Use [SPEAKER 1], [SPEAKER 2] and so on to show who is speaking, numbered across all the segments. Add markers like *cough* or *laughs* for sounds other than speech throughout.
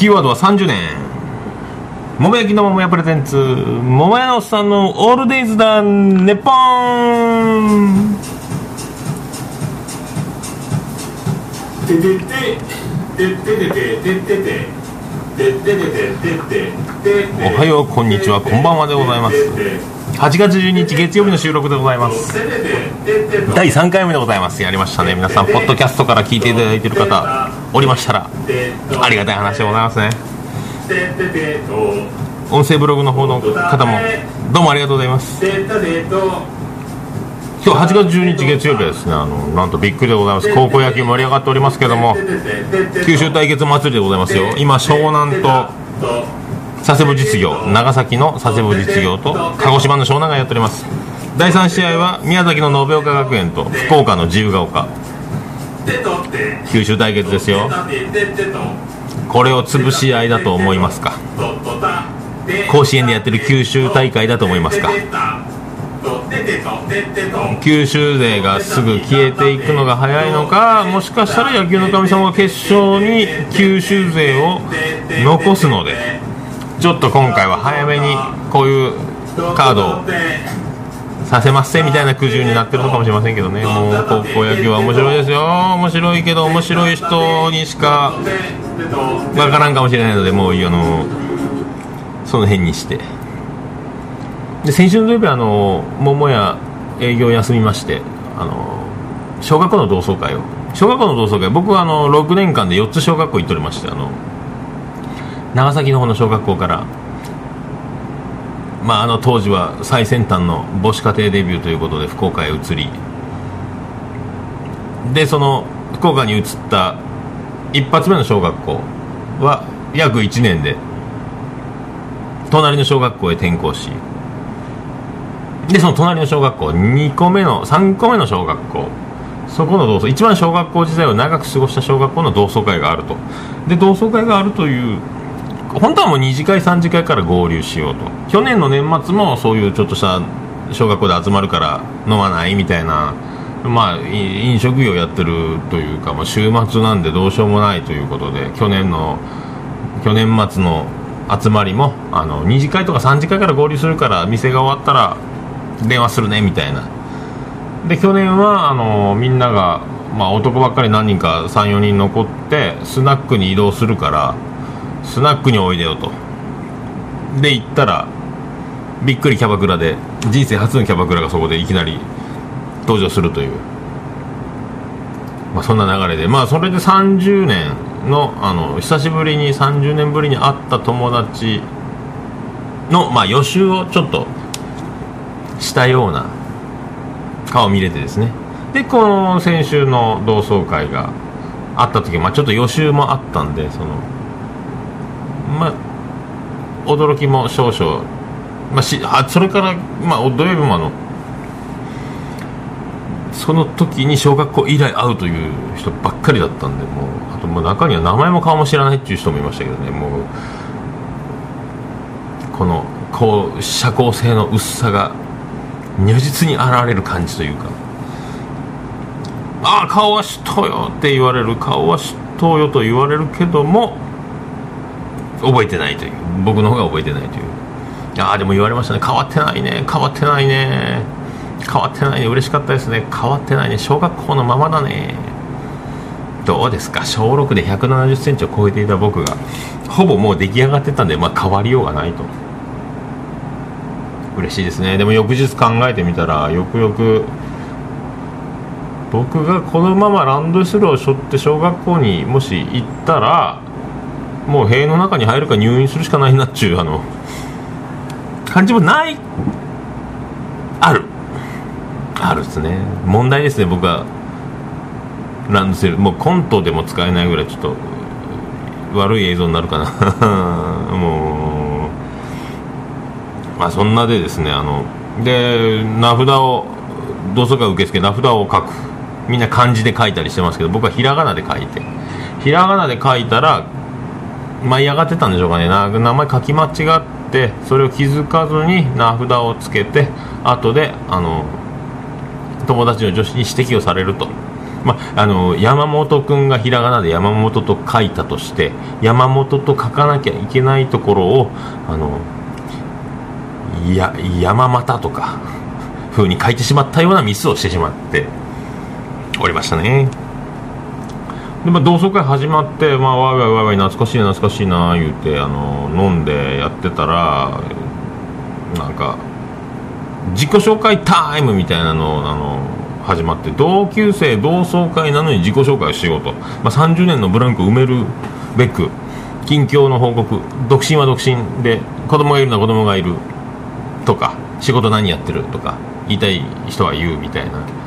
[SPEAKER 1] キーワードは30年。桃焼きの桃屋プレゼンツ。桃屋のおっさんのオールデイズだネッポン。
[SPEAKER 2] てててててててててて
[SPEAKER 1] おはようこんにちはこんばんはでございます8月12日月曜日の収録でございます。第3回目でございます。やりましたね。皆さんポッドキャストから聞いていただいている方おりましたらありがたい話でございますね。音声ブログの方の方もどうもありがとうございます。今日8月12日月曜日はですねあのなんとびっくりでございます。高校野球盛り上がっておりますけども九州対決祭りでございますよ。今湘南と佐世保実業長崎の佐世保実業と鹿児島の湘南がやっております。第3試合は宮崎の延岡学園と福岡の自由が丘。九州対決ですよ。これを潰し合いだと思いますか？甲子園でやってる九州大会だと思いますか？九州勢がすぐ消えていくのが早いのか？もしかしたら野球の神様が決勝に九州勢を残すので。ちょっと今回は早めにこういうカードをさせますせみたいな苦渋になってるのかもしれませんけどね。もう高校野球は面白いですよ。面白いけど面白い人にしかわからんかもしれないのでもうあのその辺にして。で先週の土曜日あの桃屋営業休みましてあの小学校の同窓会を。小学校の同窓会。僕はあの6年間で4つ小学校行っておりましてあの長崎の方の小学校からまあ、あの当時は最先端の母子家庭デビューということで福岡へ移りでその福岡に移った一発目の小学校は約1年で隣の小学校へ転校しでその隣の小学校2個目の3個目の小学校そこの同窓一番小学校時代を長く過ごした小学校の同窓会があると。で同窓会があるという本当はもう2次会3次会から合流しようと。去年の年末もそういうちょっとした小学校で集まるから飲まないみたいなまあ飲食業やってるというか、まあ、週末なんでどうしようもないということで去年の去年末の集まりもあの2次会とか3次会から合流するから店が終わったら電話するねみたいな。で去年はあのみんなが、まあ、男ばっかり何人か34人残ってスナックに移動するからスナックにおいでよと。で行ったらびっくりキャバクラで人生初のキャバクラがそこでいきなり登場するという、まあ、そんな流れで。まあそれで30年のあの久しぶりに30年ぶりに会った友達の、まあ、予習をちょっとしたような顔見れてですね。でこの先週の同窓会があった時、まあ、ちょっと予習もあったんでそのまあ驚きも少々、まあ、しあそれから、まあ、土曜日もあのその時に小学校以来会うという人ばっかりだったんでもうあともう中には名前も顔も知らないっていう人もいましたけどね。もうこのこう社交性の薄さが如実に現れる感じというかああ顔は知っとうよって言われる顔は知っとうよと言われるけども覚えてないという。僕の方が覚えてないという。ああでも言われましたね。変わってないね。変わってないね。変わってないね。嬉しかったですね。変わってないね。小学校のままだね。どうですか？小6で1 7 0センチを超えていた僕がほぼもう出来上がってたんで、まあ、変わりようがないと。嬉しいですね。でも翌日考えてみたらよくよく僕がこのままランドセルを背負って小学校にもし行ったらもう塀の中に入るか入院するしかないなっちゅうあの感じもない。ある。あるっすね。問題ですね僕はランドセル。もうコントでも使えないぐらいちょっと悪い映像になるかな。*laughs* もう。まあそんなでですねあので名札を同窓会受付名札を書く。みんな漢字で書いたりしてますけど僕はひらがなで書いて。ひらがなで書いたら舞い上がってたんでしょうかね。名前書き間違ってそれを気づかずに名札をつけて後であの友達の女子に指摘をされると。まあ、の山本君がひらがなで山本と書いたとして山本と書かなきゃいけないところをあのや山又とか風に書いてしまったようなミスをしてしまっておりましたね。で、まあ、同窓会始まって、まあ、わいわいわいわい懐かしいな懐かしいな言うてあの飲んでやってたらなんか自己紹介タイムみたいなのあの始まって同級生同窓会なのに自己紹介をしようと、まあ、30年のブランク埋めるべく近況の報告独身は独身で子供がいるのは子供がいるとか仕事何やってるとか言いたい人は言うみたいな。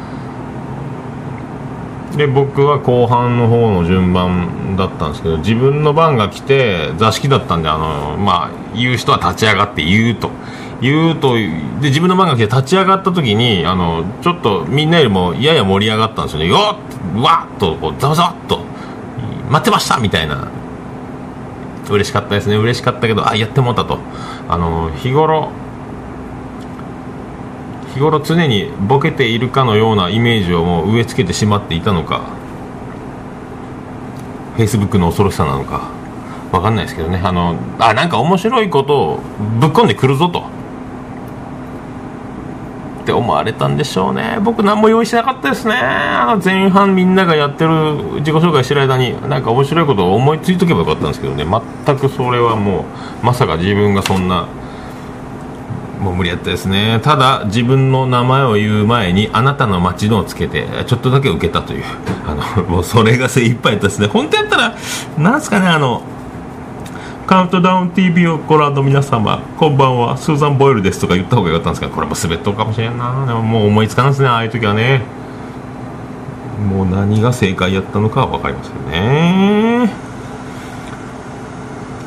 [SPEAKER 1] で僕は後半の方の順番だったんですけど自分の番が来て座敷だったんであのまあ言う人は立ち上がって言うと。言うとで自分の番が来て立ち上がった時にあのちょっとみんなよりもやや盛り上がったんですよね。よっわっとこうざわざわっと待ってましたみたいな。嬉しかったですね。嬉しかったけどあやってもったと。あの日頃日頃常にボケているかのようなイメージをもう植え付けてしまっていたのか。フェイスブックの恐ろしさなのか。分かんないですけどね。あのあなんか面白いことをぶっ込んでくるぞと。って思われたんでしょうね。僕何も用意しなかったですね。あの前半みんながやってる自己紹介してる間になんか面白いことを思いついとけばよかったんですけどね。全くそれはもうまさか自分がそんなもう無理やったですね。ただ自分の名前を言う前にあなたの街のをつけてちょっとだけ受けたという。あのもうそれが精一杯ですね。本当やったらなんすかねあのカウントダウン TV をご覧の皆様こんばんはスーザン・ボイルですとか言った方がよかったんですけどこれも滑っとるかもしれんな。でももう思いつかないですねああいう時はね。もう何が正解やったのかは分かりませんね。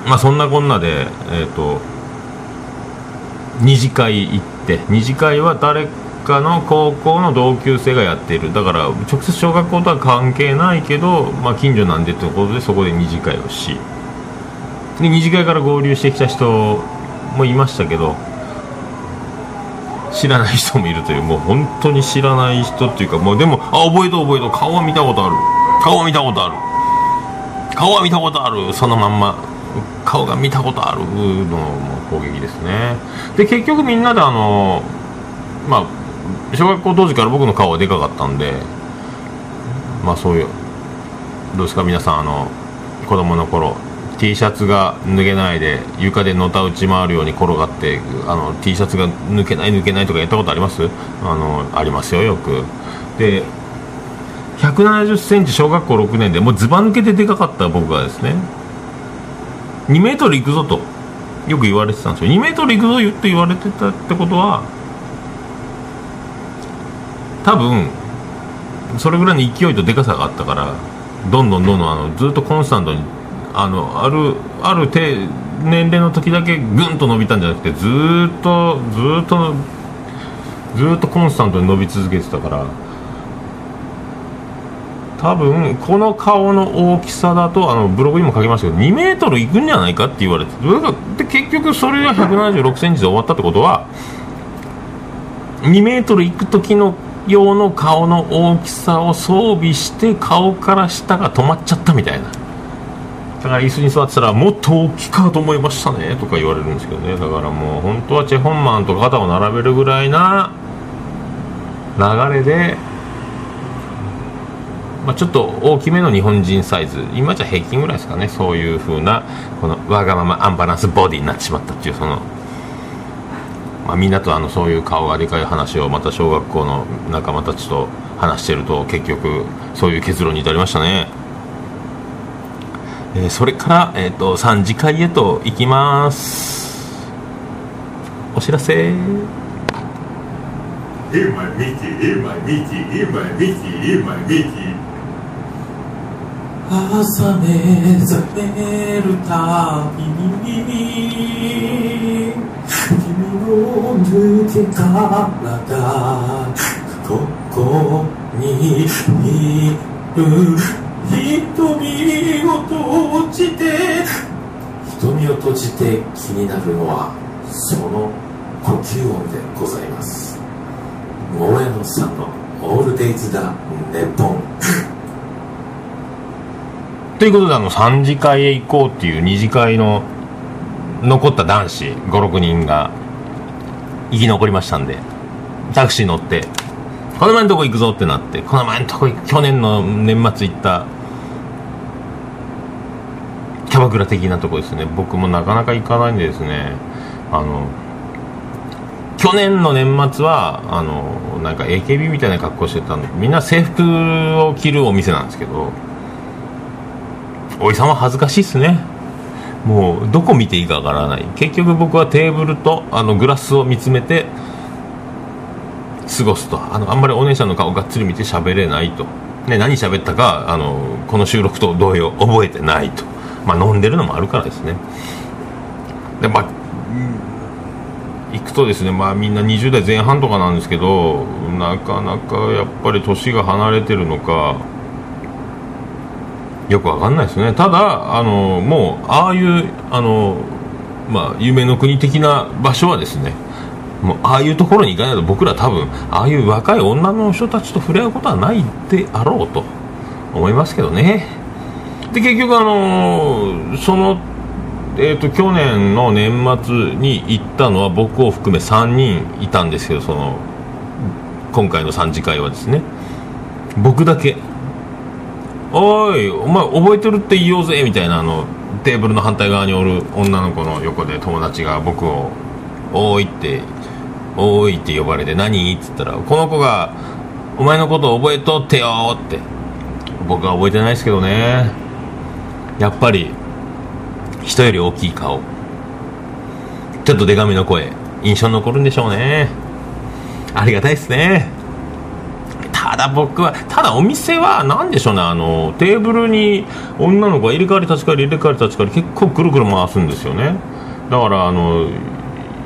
[SPEAKER 1] まあそんなこんなでえっ、ー、と二次会行って二次会は誰かの高校の同級生がやっている。だから直接小学校とは関係ないけど、まあ、近所なんでってことでそこで二次会をし。で二次会から合流してきた人もいましたけど知らない人もいるという。もう本当に知らない人っていうかもうでもあ覚えた覚えた。顔は見たことある。顔は見たことある。顔は見たことある。そのまんま。顔が見たことあるのも攻撃ですね。で結局みんなであのまあ小学校当時から僕の顔はでかかったんでまあそういうどうですか？皆さんあの子供の頃 T シャツが脱げないで床でのた打ち回るように転がってあの T シャツが抜けない抜けないとかやったことあります？あのありますよよく。で1 7 0センチ小学校6年でもうずば抜けてでかかった僕がですね。2メートルいくぞと。よく言われてたんですよ。2メートルいくぞって言われてたってことは多分それぐらいの勢いとでかさがあったからどんどんどんどんあのずっとコンスタントにあのあるある年齢の時だけぐんと伸びたんじゃなくてずっとずっとずっとコンスタントに伸び続けてたから多分この顔の大きさだとあのブログにも書きましたけど2メートルいくんじゃないかって言われてで結局それが1 7 6センチで終わったってことは2メートルいく時の用の顔の大きさを装備して顔から下が止まっちゃったみたいな。だから椅子に座ってたらもっと大きいかと思いましたねとか言われるんですけどねだからもう本当はチェ・ホンマンと肩を並べるぐらいな流れで、まあ、ちょっと大きめの日本人サイズ。今じゃ平均ぐらいですかね。そういう風なこのわがままアンバランスボディになってしまったっていうその、まあ、みんなとあのそういう顔がでかい話をまた小学校の仲間たちと話してると結局そういう結論に至りましたね。えー、それから、えーと、3次会へと行きます。お知らせ。
[SPEAKER 3] 朝目覚めるたびに君の抜け体ここにいる瞳を閉じて瞳を閉じて気になるのはその呼吸音でございます。桃屋のさんのオールデイズだネポン。
[SPEAKER 1] ということであの3次会へ行こうっていう2次会の残った男子56人が生き残りましたんでタクシー乗ってこの前のとこ行くぞってなってこの前のとこ去年の年末行ったキャバクラ的なとこですね。僕もなかなか行かないんでですね。あの去年の年末はあのなんか AKB みたいな格好してたんでみんな制服を着るお店なんですけどおじさんは恥ずかしいっすね。もうどこ見ていいかわからない。結局僕はテーブルとあのグラスを見つめて過ごすと。あのあんまりお姉ちゃんの顔がっつり見て喋れないと、ね、何喋ったかあのこの収録と同様覚えてないと、まあ、飲んでるのもあるからですね。でまあ行くとですね、まあ、みんな20代前半とかなんですけどなかなかやっぱり年が離れてるのかよくわかんないですね。ただあのもうああいうあの、まあ、夢の国的な場所はですねもうああいうところに行かないと僕ら多分ああいう若い女の人たちと触れ合うことはないであろうと思いますけどね。で結局あのそのえーと、去年の年末に行ったのは僕を含め3人いたんですけどその今回の3次会はですね。僕だけ「おいお前覚えてるって言おうぜ」みたいなあのテーブルの反対側におる女の子の横で友達が僕を「おい」って「おい」って呼ばれて「何?」って言ったらこの子が「お前のこと覚えとってよ」って僕は覚えてないですけどね。やっぱり人より大きい顔。ちょっとデカめの声。印象に残るんでしょうね。ありがたいですね。ただ僕はただお店は何でしょうねあのテーブルに女の子が入れ替わり立ち替わり入れ替わり立ち替わり結構ぐるぐる回すんですよね。だからあの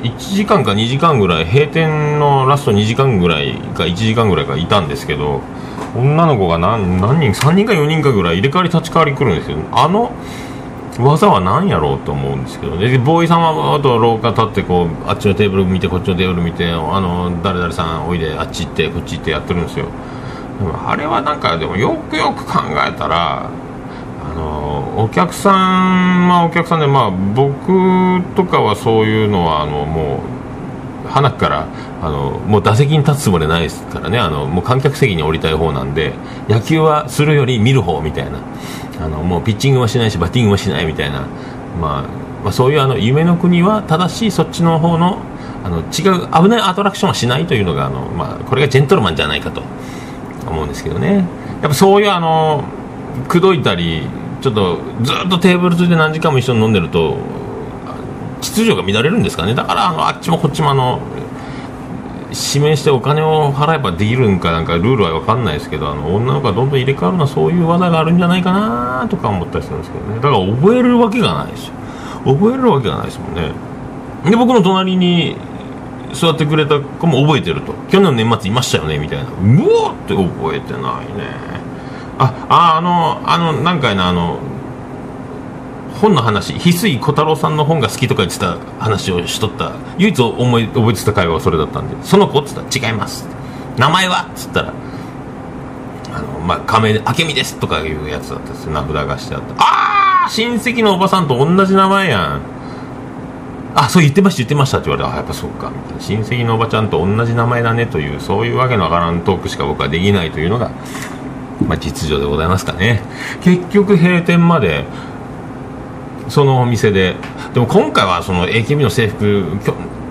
[SPEAKER 1] 1時間か2時間ぐらい閉店のラスト2時間ぐらいか1時間ぐらいかいたんですけど女の子が何何人3人か4人かぐらい入れ替わり立ち替わり来るんですよ。あの技は何やろうと思うんですけどね。ボーイさんはあと廊下立ってこうあっちのテーブル見てこっちのテーブル見てあの誰々さんおいであっち行ってこっち行ってやってるんですよ。あれはなんかでもよくよく考えたらあのお客さんまあお客さんでまあ僕とかはそういうのはあのもう花からあのもう打席に立つつもりないですからね。あのもう観客席に降りたい方なんで野球はするより見る方みたいな。あのもうピッチングもしないしバッティングもしないみたいな、まあ、まあそういうあの夢の国は正しいそっちの方のあの違う危ないアトラクションはしないというのがあの、まあ、これがジェントルマンじゃないかと。思うんですけどね。やっぱそういうあの口説いたりちょっとずっとテーブルついて何時間も一緒に飲んでると秩序が乱れるんですかね。だからあのあっちもこっちもあの指名してお金を払えばできるんかなんかルールは分かんないですけどあの女の子がどんどん入れ替わるのはそういう技があるんじゃないかなとか思ったりするんですけどね。だから覚えるわけがないですよ。覚えるわけがないですもんね。で僕の隣に座ってくれた子も覚えてると。去年の年末いましたよねみたいな。うおって覚えてないね。あああのあの何回のあの本の話翡翠小太郎さんの本が好きとか言ってた話をしとった。唯一思い覚えてた会話はそれだったんで。その子っつったら違います。名前はっつったらあのまあ仮名で明美ですとかいうやつだったんですよ。名札がしてあった。ああ親戚のおばさんと同じ名前やん。あそう言ってました言ってましたって言われてあやっぱそうか。親戚のおばちゃんと同じ名前だねというそういうわけのわからんトークしか僕はできないというのがまあ実情でございますかね。結局閉店までそのお店ででも今回はその AKB の制服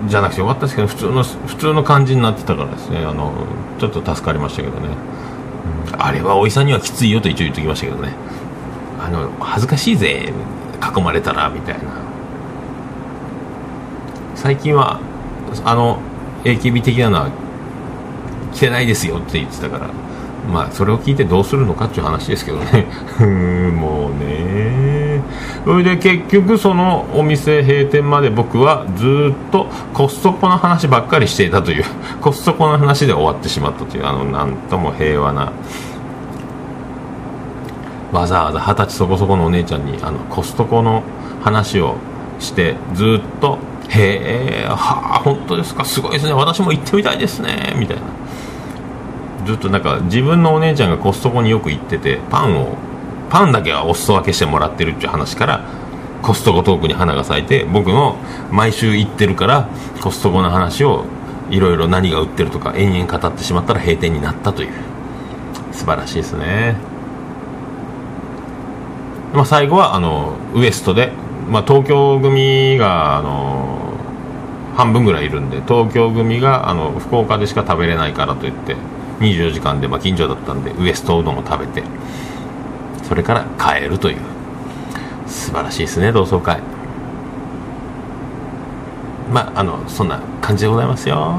[SPEAKER 1] じゃなくてよかったですけど普通の普通の感じになってたからですね。あのちょっと助かりましたけどね、あれはおいさんにはきついよと一応言っときましたけどね。あの恥ずかしいぜ囲まれたらみたいな。最近はあの AKB 的なのは着てないですよって言ってたからまあそれを聞いてどうするのかっていう話ですけどね。*laughs* もうね。それで結局そのお店閉店まで僕はずっとコストコの話ばっかりしていたというコストコの話で終わってしまったというあのなんとも平和なわざわざ二十歳そこそこのお姉ちゃんにあのコストコの話をしてずっと「へえはあ本当ですか？すごいですね。私も行ってみたいですね」みたいな。ずっとなんか自分のお姉ちゃんがコストコによく行っててパンをパンだけはお裾分けしてもらってるっていう話からコストコトークに花が咲いて僕の毎週行ってるからコストコの話をいろいろ何が売ってるとか延々語ってしまったら閉店になったという。素晴らしいですね、まあ、最後はあのウエストで、まあ、東京組があの半分ぐらいいるんで東京組があの福岡でしか食べれないからといって24時間で、まあ、近所だったんでウエストうどんを食べてそれから帰るという。素晴らしいですね同窓会。まああのそんな感じでございますよ。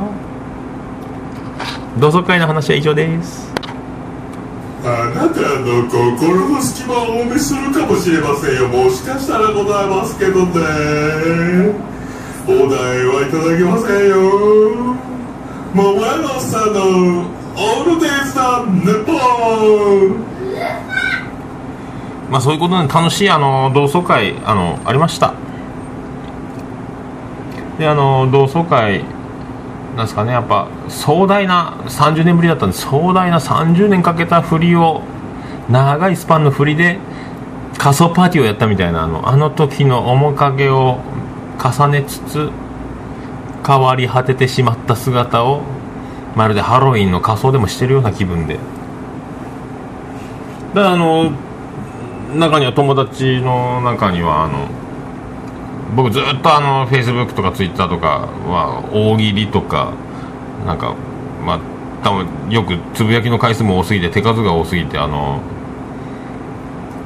[SPEAKER 1] 同窓会の話は以上です。
[SPEAKER 2] あなたの心の隙間をお見せするかもしれませんよ。もしかしたらございますけどね。お題はいただけませんよ。桃屋のさんのオールデイズだネポン
[SPEAKER 1] まあそういうことで楽しいあの同窓会あのありました。であの同窓会なんですかね。やっぱ壮大な30年ぶりだったんで壮大な30年かけた振りを長いスパンの振りで仮想パーティーをやったみたいなあのあの時の面影を重ねつつ変わり果ててしまった姿をまるでハロウィンの仮装でもしてるような気分で。だからあの中には友達の中にはあの僕ずっとあのフェイスブックとかツイッターとかは大喜利とかなんかまあ多分よくつぶやきの回数も多すぎて手数が多すぎてあの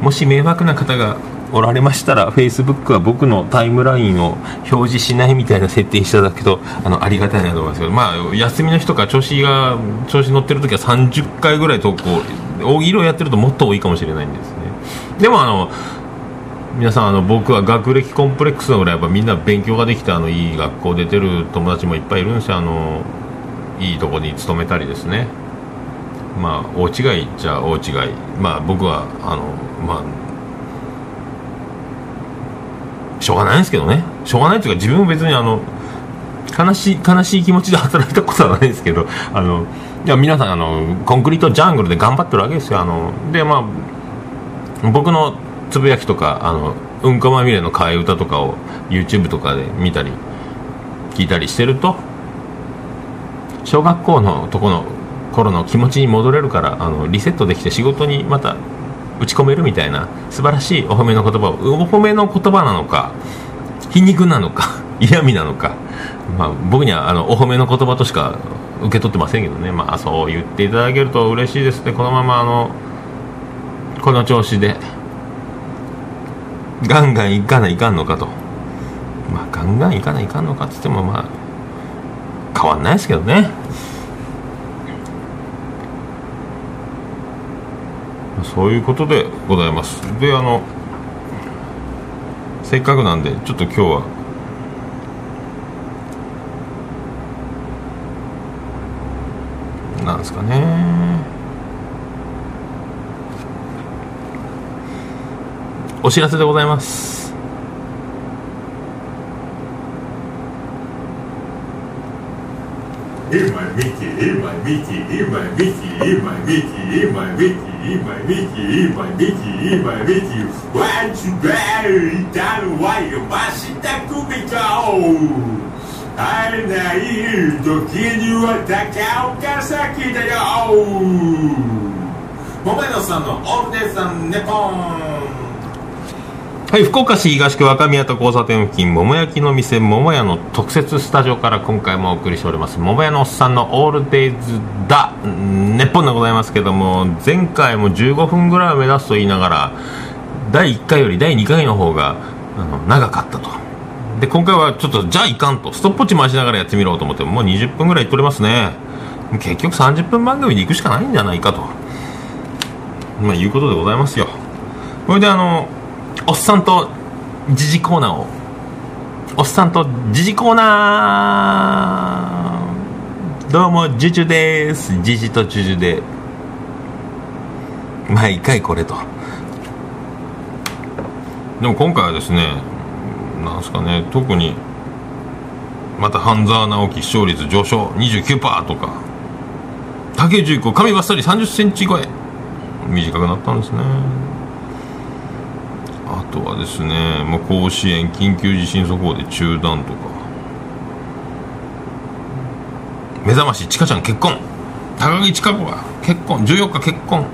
[SPEAKER 1] もし迷惑な方がおられましたらフェイスブックは僕のタイムラインを表示しないみたいな設定していただくとあのありがたいなと思いますけどまあ休みの日とか調子が調子乗ってる時は30回ぐらい投稿大喜利をやってるともっと多いかもしれないんですね。でもあの皆さんあの僕は学歴コンプレックスのぐらいやっぱみんな勉強ができてあのいい学校出てる友達もいっぱいいるんですよ。あのいいとこに勤めたりですね。まあ大違いじゃ大違い。まあ僕はあのまあしょうがないんですけどね。しょうがないっていうか自分も別にあの悲しい悲しい気持ちで *laughs* 働いたことはないですけどあのいや皆さんあのコンクリートジャングルで頑張ってるわけですよ。あのでまあ僕のつぶやきとかあのうんこまみれの替え歌とかを YouTube とかで見たり聞いたりしてると小学校のとこの頃の気持ちに戻れるからあのリセットできて仕事にまた打ち込めるみたいな素晴らしいお褒めの言葉をお褒めの言葉なのか皮肉なのか *laughs* 嫌味なのか、まあ、僕にはあのお褒めの言葉としか受け取ってませんけどね、まあ、そう言っていただけると嬉しいです。ねこのままあのこの調子でガンガンいかないかんのかと。まあガンガンいかないかんのかっつってもまあ変わんないですけどね。そういうことでございます。であのせっかくなんでちょっと今日はなんですかね。お知らせでございます。
[SPEAKER 2] えいみきいみきいみきいみ my Mickey, my Mickey, my Mickey. What's very done? Why you must that to be go? あれない時には高岡崎だよ桃野さんのオールデイさんネポン
[SPEAKER 1] はい、福岡市東区若宮と交差点付近、桃焼きの店、桃屋の特設スタジオから今回もお送りしております、桃屋のおっさんのオールデイズだ、日本でございますけども、前回も15分ぐらいを目指すと言いながら、第1回より第2回の方があの長かったと。で、今回はちょっと、じゃあいかんと、ストップウォッチ回しながらやってみろと思って、もう20分ぐらいいっておりますね。結局30分番組で行くしかないんじゃないかと。まあ、いうことでございますよ。これであの、おっさんと時事コーナー。をおっさんと時事コーナー。どうもジュジュです。時事とジュジュで。毎回これと。でも今回はですねなんですかね特にまた半沢直樹視聴率上昇29%とか。竹内子髪ばっさり3 0センチ超え。短くなったんですね。とはですねもう甲子園緊急地震速報で中断とか。目覚ましちかちゃん結婚。高木千佳子が結婚。14日結婚。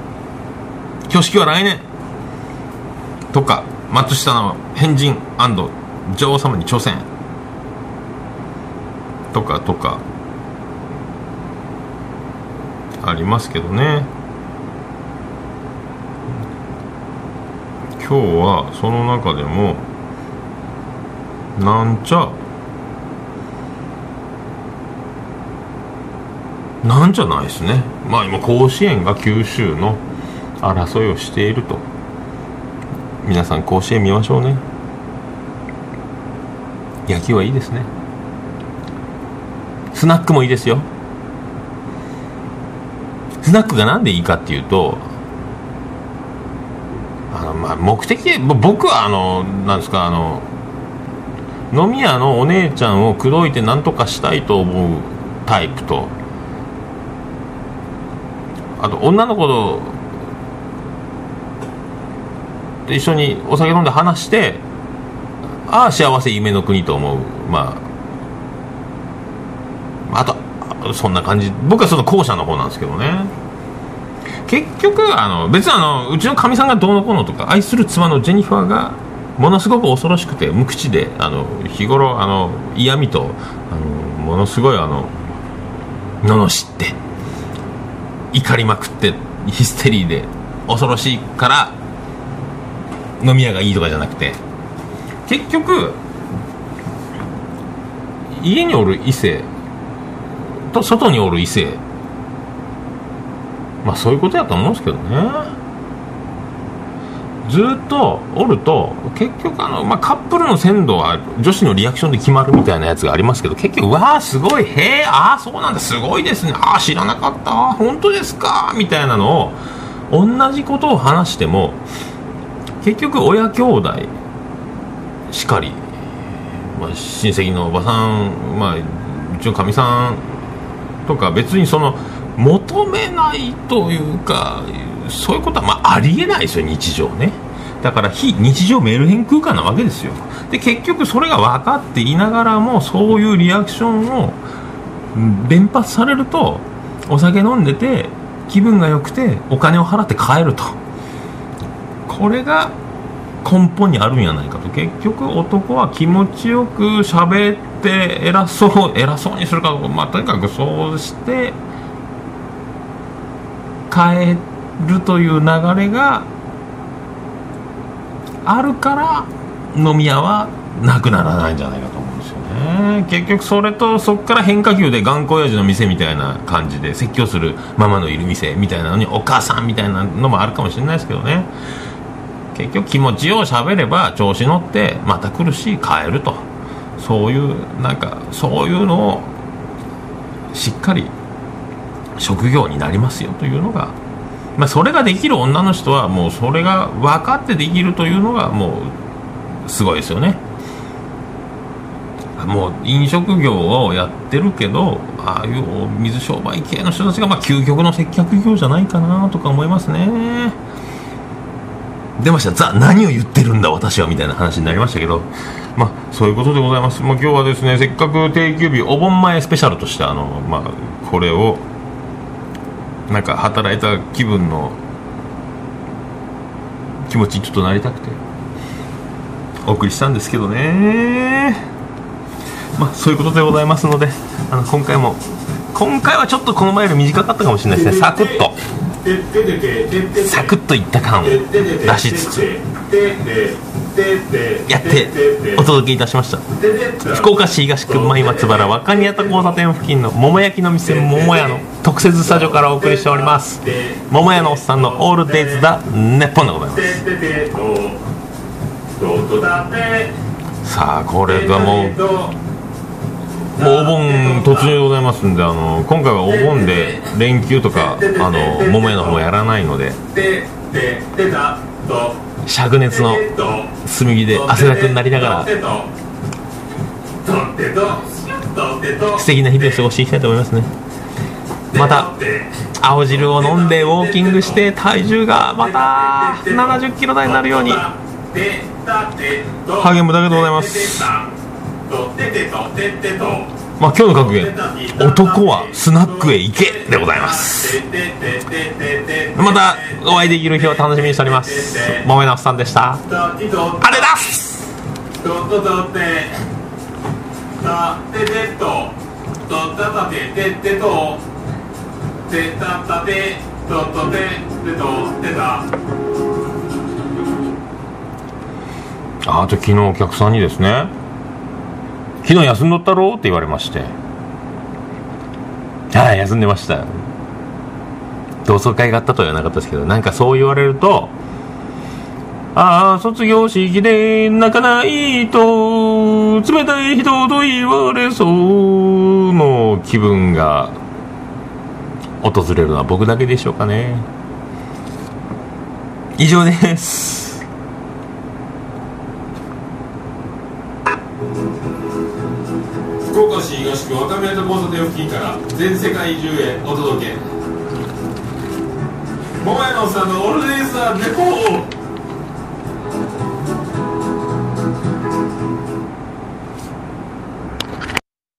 [SPEAKER 1] 挙式は来年。とか松下の変人女王様に挑戦。とかとか。ありますけどね。今日はその中でもなんちゃなんじゃないですね。まあ今甲子園が九州の争いをしていると。皆さん甲子園見ましょうね。野球はいいですね。スナックもいいですよ。スナックがなんでいいかっていうと、まあ、目的僕はあのなんですかあの飲み屋のお姉ちゃんを口説いて何とかしたいと思うタイプと。あと女の子と一緒にお酒飲んで話してああ幸せ夢の国と思う。まああとそんな感じ。僕はその後者の方なんですけどね。結局あの別にあのうちのかみさんがどうのこうのとか愛する妻のジェニファーがものすごく恐ろしくて無口であの日頃あの嫌味とあのものすごいあの罵って怒りまくってヒステリーで恐ろしいから飲み屋がいいとかじゃなくて結局家におる異性と外におる異性まあそういうことやと思うんですけどね。ずっとおると結局あの、まあ、カップルの鮮度は女子のリアクションで決まるみたいなやつがありますけど結局わあすごいへえああそうなんだすごいですね。ああ知らなかった。本当ですか？みたいなのを同じことを話しても結局親兄弟しかり、まあ、親戚のおばさん、まあ、うちのかみさんとか別にその求めないというかそういうことはまあありえないですよ日常ね。だから非日常メール変空間なわけですよ。で結局それが分かっていながらもそういうリアクションを連発されるとお酒飲んでて気分が良くてお金を払って帰ると。これが根本にあるんやないかと。結局男は気持ちよく喋って偉そう偉そうにするかまあとにかくそうして帰るという流れがあるから飲み屋はなくならないんじゃないかと思うんですよね。結局それとそこから変化球で頑固親父の店みたいな感じで説教するママのいる店みたいなのにお母さんみたいなのもあるかもしれないですけどね。結局気持ちよう喋れば調子乗ってまた来るし帰ると。そういうなんかそういうのをしっかり職業になりますよというのが、まあ、それができる女の人はもうそれが分かってできるというのがもうすごいですよね。もう飲食業をやってるけどああいう水商売系の人たちがまあ究極の接客業じゃないかなとか思いますね。出ました。ザ何を言ってるんだ私はみたいな話になりましたけど。まあそういうことでございます、まあ、今日はですねせっかく定休日お盆前スペシャルとしてあのまあこれをなんか働いた気分の気持ちにちょっとなりたくて。お送りしたんですけどね。まあそういうことでございますのであの今回も今回はちょっとこの前より短かったかもしれないですね。サクッと。サクッといった感を出しつつやってお届けいたしました。福岡市東区前松原若宮田交差点付近の桃焼きの店桃屋の特設スタジオからお送りしております。桃屋のおっさんのオールデイズだネッポンでございますさあこれがもうもうお盆突入でございますんであの今回はお盆で連休とかあの桃屋の方もやらないので灼熱の炭火で汗だくになりながら素敵な日々を過ごしていきたいと思いますね。また青汁を飲んでウォーキングして体重がまた70キロ台になるように。励むだけでございます。まあ今日の格言男はスナックへ行けでございます。またお会いできる日を楽しみにしております。もめなふさんでした。あれだ
[SPEAKER 2] とととてたててととたたてててとてたたてととててとてた
[SPEAKER 1] ああと昨日お客さんにですね「昨日休んどったろう?」って言われまして「*laughs* はい休んでました」同窓会があったとは言わなかったですけどなんかそう言われるとああ卒業式で泣かないと冷たい人と言われそうの気分が訪れるのは僕だけでしょうかね。以上です。
[SPEAKER 2] 東区若宮と交差点付近から全世界中へお届け。桃屋のおっさんのオールデイズ・ザ・レポー